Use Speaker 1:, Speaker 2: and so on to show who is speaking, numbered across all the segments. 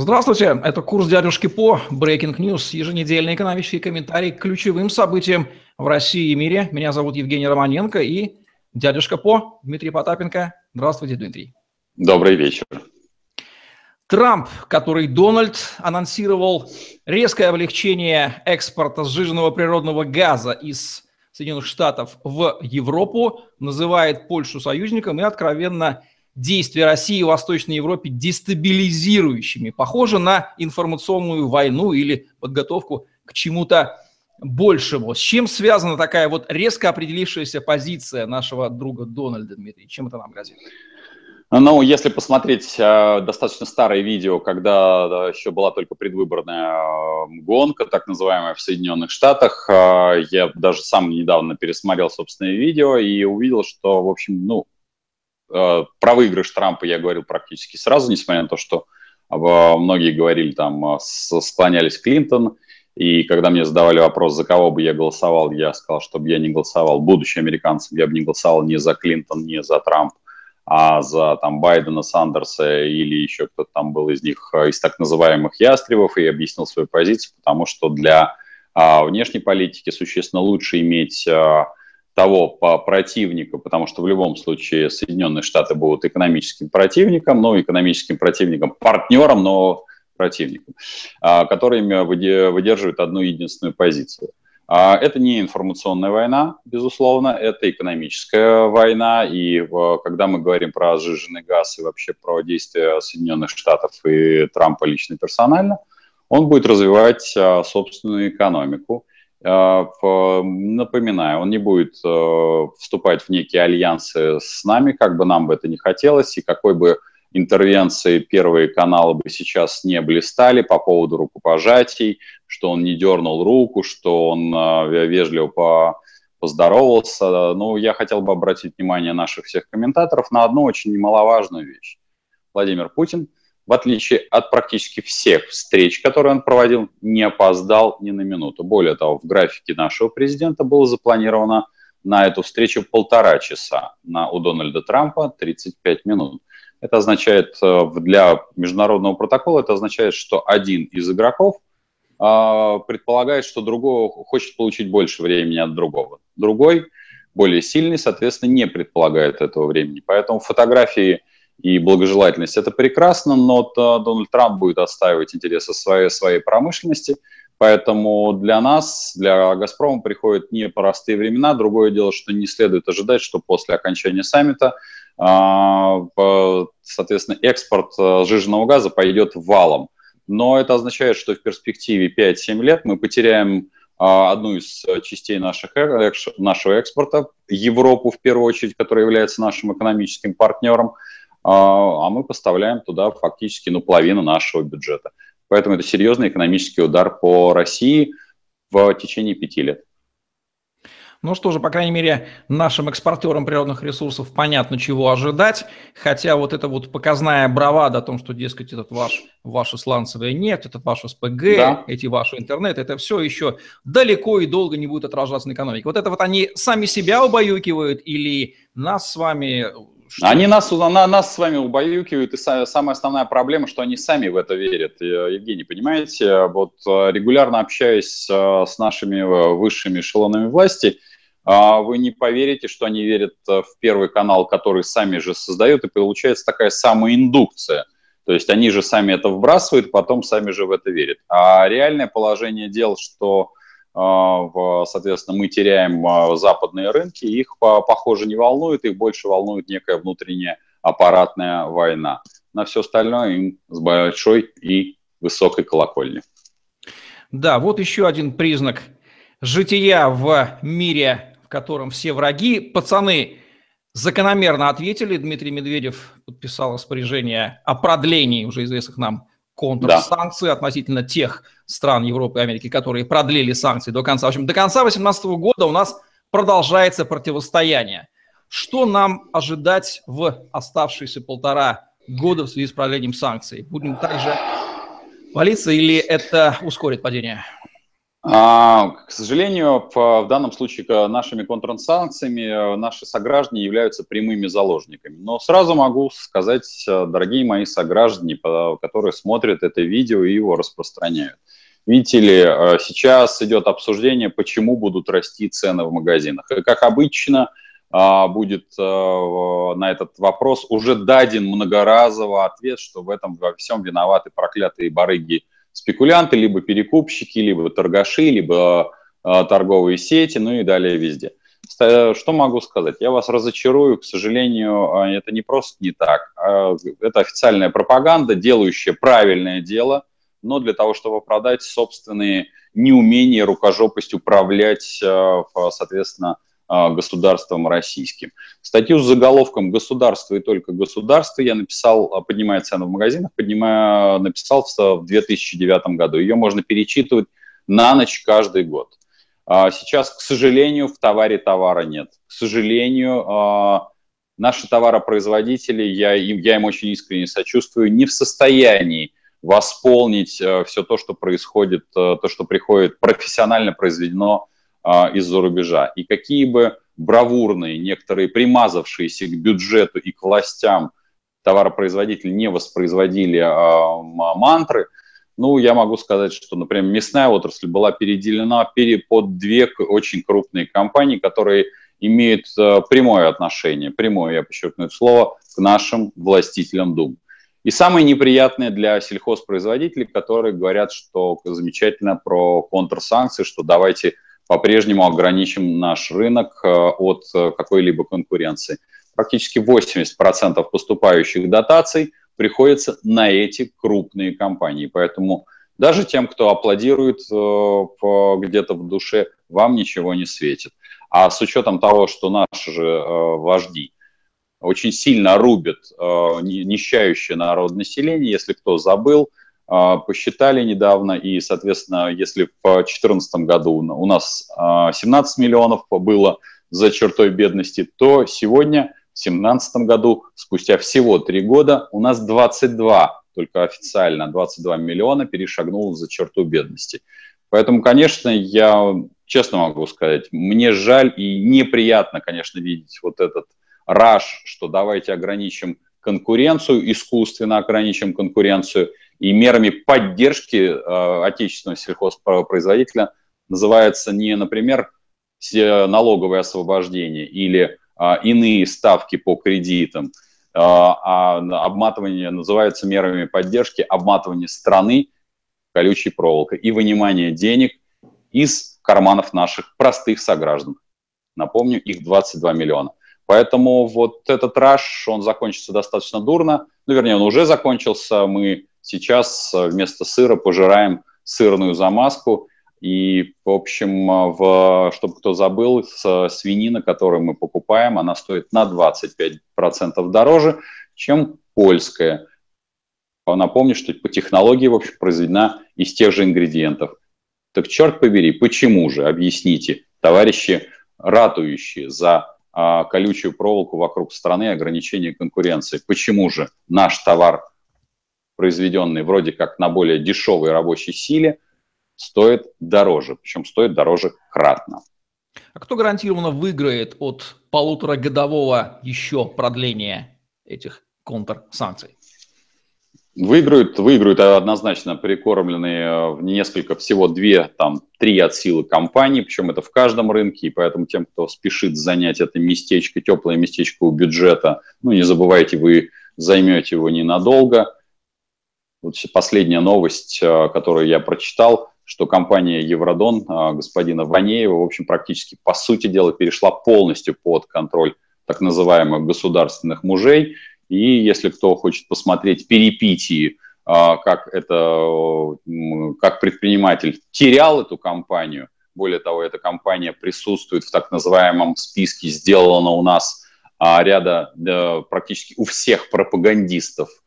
Speaker 1: Здравствуйте, это курс дядюшки По, Breaking News, еженедельный экономический комментарий к ключевым событиям в России и мире. Меня зовут Евгений Романенко и дядюшка По, Дмитрий Потапенко. Здравствуйте, Дмитрий.
Speaker 2: Добрый вечер.
Speaker 1: Трамп, который Дональд анонсировал резкое облегчение экспорта сжиженного природного газа из Соединенных Штатов в Европу, называет Польшу союзником и откровенно действия России в Восточной Европе дестабилизирующими. Похоже на информационную войну или подготовку к чему-то большему. С чем связана такая вот резко определившаяся позиция нашего друга Дональда, Дмитрий? Чем это нам грозит?
Speaker 2: Ну, если посмотреть э, достаточно старое видео, когда да, еще была только предвыборная э, гонка, так называемая, в Соединенных Штатах, э, я даже сам недавно пересмотрел собственное видео и увидел, что, в общем, ну, про выигрыш Трампа я говорил практически сразу, несмотря на то, что э, многие говорили, там, э, склонялись Клинтон, и когда мне задавали вопрос, за кого бы я голосовал, я сказал, чтобы я не голосовал, будучи американцем, я бы не голосовал ни за Клинтон, ни за Трамп, а за там Байдена, Сандерса или еще кто-то там был из них, из так называемых ястребов, и объяснил свою позицию, потому что для а, внешней политики существенно лучше иметь а, того по противника, потому что в любом случае Соединенные Штаты будут экономическим противником, ну, экономическим противником, партнером, но противником, а, который выдерживает одну единственную позицию. А, это не информационная война, безусловно, это экономическая война, и когда мы говорим про сжиженный газ и вообще про действия Соединенных Штатов и Трампа лично персонально, он будет развивать а, собственную экономику, напоминаю, он не будет э, вступать в некие альянсы с нами, как бы нам бы это не хотелось, и какой бы интервенции первые каналы бы сейчас не блистали по поводу рукопожатий, что он не дернул руку, что он э, вежливо по поздоровался. Ну, я хотел бы обратить внимание наших всех комментаторов на одну очень немаловажную вещь. Владимир Путин – в отличие от практически всех встреч, которые он проводил, не опоздал ни на минуту. Более того, в графике нашего президента было запланировано на эту встречу полтора часа, на, у Дональда Трампа 35 минут. Это означает э, для международного протокола, это означает, что один из игроков э, предполагает, что другого хочет получить больше времени от другого. Другой, более сильный, соответственно, не предполагает этого времени. Поэтому фотографии и благожелательность. Это прекрасно, но Дональд Трамп будет отстаивать интересы своей, своей промышленности, поэтому для нас, для «Газпрома» приходят непростые времена. Другое дело, что не следует ожидать, что после окончания саммита, а, соответственно, экспорт э, сжиженного газа пойдет валом. Но это означает, что в перспективе 5-7 лет мы потеряем а, одну из частей наших, э, нашего экспорта, Европу в первую очередь, которая является нашим экономическим партнером, а, а мы поставляем туда фактически ну, половину нашего бюджета. Поэтому это серьезный экономический удар по России в течение пяти лет.
Speaker 1: Ну что же, по крайней мере, нашим экспортерам природных ресурсов понятно, чего ожидать. Хотя вот эта вот показная бравада о том, что, дескать, этот ваш, ваша сланцевая нефть, этот ваш СПГ, да. эти ваши интернет, это все еще далеко и долго не будет отражаться на экономике. Вот это вот они сами себя убаюкивают или нас с вами
Speaker 2: что... Они нас, на, нас с вами убаюкивают, и самая основная проблема, что они сами в это верят. Евгений, понимаете, вот э, регулярно общаясь э, с нашими э, высшими эшелонами власти, вы не поверите, что они верят в первый канал, который сами же создают, и получается такая самоиндукция. То есть они же сами это вбрасывают, потом сами же в это верят. А реальное положение дел, что а, соответственно, мы теряем а, западные рынки, их, похоже, не волнует, их больше волнует некая внутренняя аппаратная война. На все остальное им с большой и высокой колокольни.
Speaker 1: Да, вот еще один признак жития в мире, в котором все враги. Пацаны закономерно ответили. Дмитрий Медведев подписал распоряжение о продлении уже известных нам контрсанкции да. относительно тех стран Европы и Америки, которые продлили санкции до конца. В общем, до конца 2018 года у нас продолжается противостояние. Что нам ожидать в оставшиеся полтора года в связи с продлением санкций? Будем также валиться или это ускорит падение?
Speaker 2: А, к сожалению, в, в данном случае нашими контрсанкциями э, наши сограждане являются прямыми заложниками. Но сразу могу сказать, э, дорогие мои сограждане, которые смотрят это видео и его распространяют. Видите ли, э, сейчас идет обсуждение, почему будут расти цены в магазинах. И, как обычно, будет на этот вопрос уже даден многоразово ответ, что в этом во всем виноваты проклятые барыги спекулянты, либо перекупщики, либо торгаши, либо э, торговые сети, ну и далее везде. Что могу сказать? Я вас разочарую, к сожалению, а, это не просто не так. А, это официальная пропаганда, делающая правильное дело, но для того, чтобы продать собственные неумения, рукожопость управлять, э, соответственно, а, государством российским. Статью с заголовком «Государство и только государство» я написал, а, поднимая цену в магазинах, поднимая, написал в 2009 году. Ее можно перечитывать на ночь каждый год. А, сейчас, к сожалению, в товаре товара нет. К сожалению, наши товаропроизводители, я им, я им очень искренне сочувствую, не в состоянии восполнить все то, что происходит, то, что приходит профессионально произведено а, из-за рубежа. И какие бы бравурные, некоторые примазавшиеся к бюджету и к властям товаропроизводители не воспроизводили мантры, ну, я могу сказать, что, например, мясная отрасль была переделена под две очень крупные компании, которые имеют прямое отношение, прямое, я подчеркну это слово, к нашим властителям Дум. И самое неприятное для сельхозпроизводителей, которые говорят, что замечательно про контрсанкции, что давайте по-прежнему ограничим наш рынок э, от э, какой-либо конкуренции. Практически 80% поступающих дотаций приходится на эти крупные компании. Поэтому даже тем, кто аплодирует э, где-то в душе, вам ничего не светит. А с учетом того, что наши же вожди очень сильно рубят нищающее народное население, если кто забыл, а, посчитали недавно, и, соответственно, если в 2014 году у нас 17 а, миллионов было за чертой бедности, то сегодня, в 2017 году, спустя всего три года, у нас 22, только официально 22 миллиона перешагнул за черту бедности. Поэтому, конечно, я честно могу сказать, мне жаль и неприятно, конечно, видеть вот этот раш, что давайте ограничим конкуренцию, искусственно ограничим конкуренцию – и мерами поддержки э, отечественного сельхозпроизводителя называется не, например, налоговое освобождение или э, иные ставки по кредитам, э, а обматывание называется мерами поддержки обматывание страны колючей проволокой и вынимание денег из карманов наших простых сограждан. Напомню, их 22 миллиона. Поэтому вот этот раш, он закончится достаточно дурно. Ну, вернее, он уже закончился. Мы Сейчас э, вместо сыра пожираем сырную замазку. И, в общем, э, в, чтобы кто забыл, свинина, которую мы покупаем, она стоит на 25% дороже, чем польская. Напомню, что по технологии, в общем, произведена из тех же ингредиентов. Так черт побери, почему же, объясните, товарищи, ратующие за а, колючую проволоку вокруг страны, ограничения конкуренции, почему же наш товар произведенный вроде как на более дешевой рабочей силе, стоит дороже, причем стоит дороже кратно.
Speaker 1: А кто гарантированно выиграет от полуторагодового еще продления этих контрсанкций?
Speaker 2: Выиграют, выиграют однозначно прикормленные э, в несколько, всего две, там, три от силы компаний, причем это в каждом рынке, и поэтому тем, кто спешит занять это местечко, теплое местечко у бюджета, ну, не забывайте, вы займете его ненадолго – вот последняя новость, э, которую я прочитал, что компания Евродон э, господина Ванеева, в общем, практически по сути дела перешла полностью под контроль так называемых государственных мужей. И если кто хочет посмотреть перипетии, э, как, это, как предприниматель терял эту компанию, более того, эта компания присутствует в так называемом списке «Сделано у нас» ряда практически у всех пропагандистов –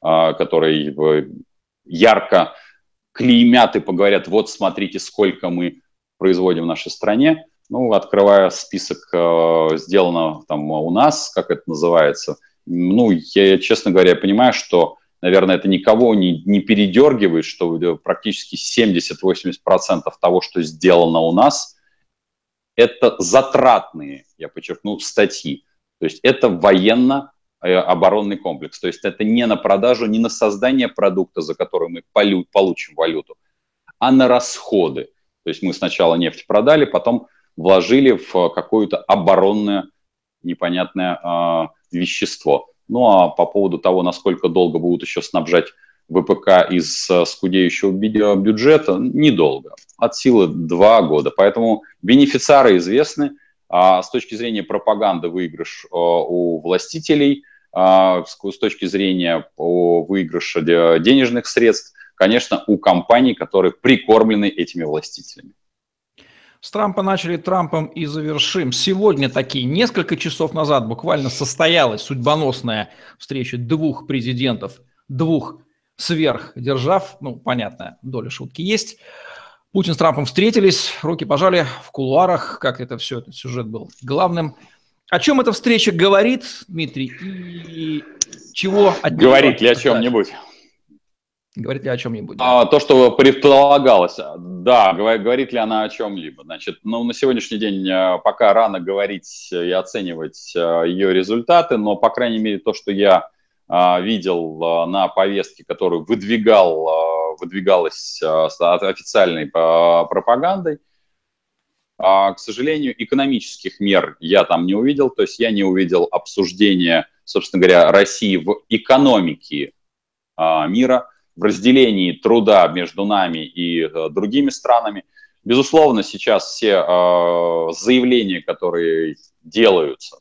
Speaker 2: а, которые ярко клеймят и поговорят, вот смотрите, сколько мы производим в нашей стране. Ну, открывая список, э, сделано там у нас, как это называется, ну, я, честно говоря, понимаю, что наверное, это никого не, не передергивает, что практически 70-80% того, что сделано у нас, это затратные, я подчеркну, статьи. То есть это военно-оборонный э, комплекс. То есть это не на продажу, не на создание продукта, за который мы получим валюту, а на расходы. То есть мы сначала нефть продали, потом вложили в какое-то оборонное непонятное э, вещество. Ну а по поводу того, насколько долго будут еще снабжать ВПК из э, скудеющего бюджета, недолго, от силы два года. Поэтому бенефициары известны, а с точки зрения пропаганды выигрыш э, у властителей, а с точки зрения выигрыша денежных средств, конечно, у компаний, которые прикормлены этими властителями.
Speaker 1: С Трампа начали Трампом и завершим. Сегодня такие, несколько часов назад буквально состоялась судьбоносная встреча двух президентов, двух сверхдержав. Ну, понятно, доля шутки есть. Путин с Трампом встретились, руки пожали в кулуарах, как это все, этот сюжет был главным. О чем эта встреча говорит, Дмитрий, и чего
Speaker 2: от Говорит ли о чем-нибудь?
Speaker 1: Говорит ли о чем-нибудь?
Speaker 2: Да? А, то, что предполагалось, да, говорит ли она о чем-либо. Значит, ну, на сегодняшний день э, пока рано говорить и оценивать э, ее результаты, но, по крайней мере, то, что я видел на повестке, которую выдвигал, выдвигалась официальной пропагандой, а, к сожалению, экономических мер я там не увидел, то есть я не увидел обсуждения, собственно говоря, России в экономике мира, в разделении труда между нами и э, другими странами. Безусловно, сейчас все э, заявления, которые делаются,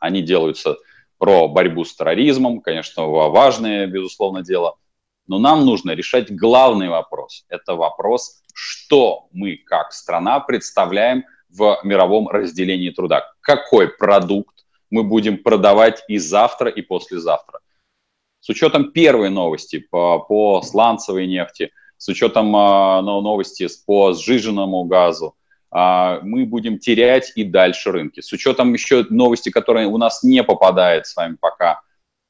Speaker 2: они делаются про борьбу с терроризмом, конечно, важное, безусловно, дело. Но нам нужно решать главный вопрос. Это вопрос, что мы как страна представляем в мировом разделении труда. Какой продукт мы будем продавать и завтра, и послезавтра с учетом первой новости по, по сланцевой нефти, с учетом а, новости по сжиженному газу, а, мы будем терять и дальше рынки. С учетом еще новости, которые у нас не попадает с вами пока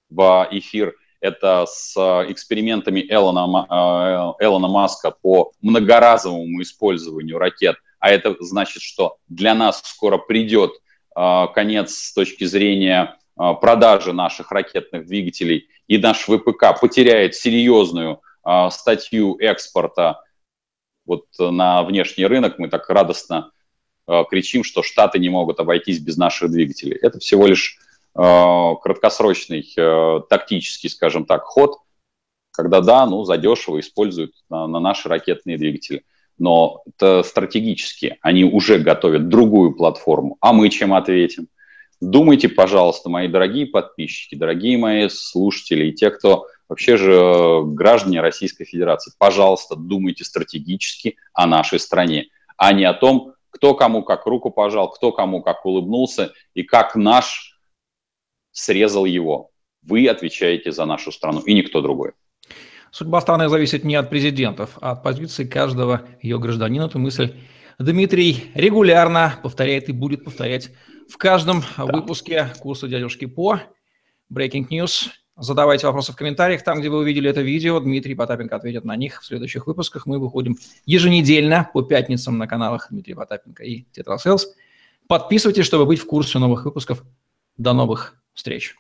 Speaker 2: в эфир, это с экспериментами Элона, а, Элона Маска по многоразовому использованию ракет. А это значит, что для нас скоро придет а, конец с точки зрения а, продажи наших ракетных двигателей и наш ВПК потеряет серьезную а, статью экспорта вот на внешний рынок, мы так радостно кричим, что Штаты не могут обойтись без наших двигателей. Это всего лишь краткосрочный тактический, скажем так, ход, когда да, ну, задешево используют на, на наши ракетные двигатели. Но это стратегически. Они уже готовят другую платформу. А мы чем ответим? Думайте, пожалуйста, мои дорогие подписчики, дорогие мои слушатели и те, кто вообще же э, граждане Российской Федерации, пожалуйста, думайте стратегически о нашей стране, а не о том, кто кому как руку пожал, кто кому как улыбнулся и как наш срезал его. Вы отвечаете за нашу страну и никто другой.
Speaker 1: Судьба страны зависит не от президентов, а от позиции каждого ее гражданина. Эту мысль Дмитрий регулярно повторяет и будет повторять в каждом да. выпуске курса дядюшки по Breaking News. Задавайте вопросы в комментариях, там, где вы увидели это видео. Дмитрий Потапенко ответит на них в следующих выпусках. Мы выходим еженедельно по пятницам на каналах Дмитрия Потапенко и Sales. Подписывайтесь, чтобы быть в курсе новых выпусков. До новых встреч!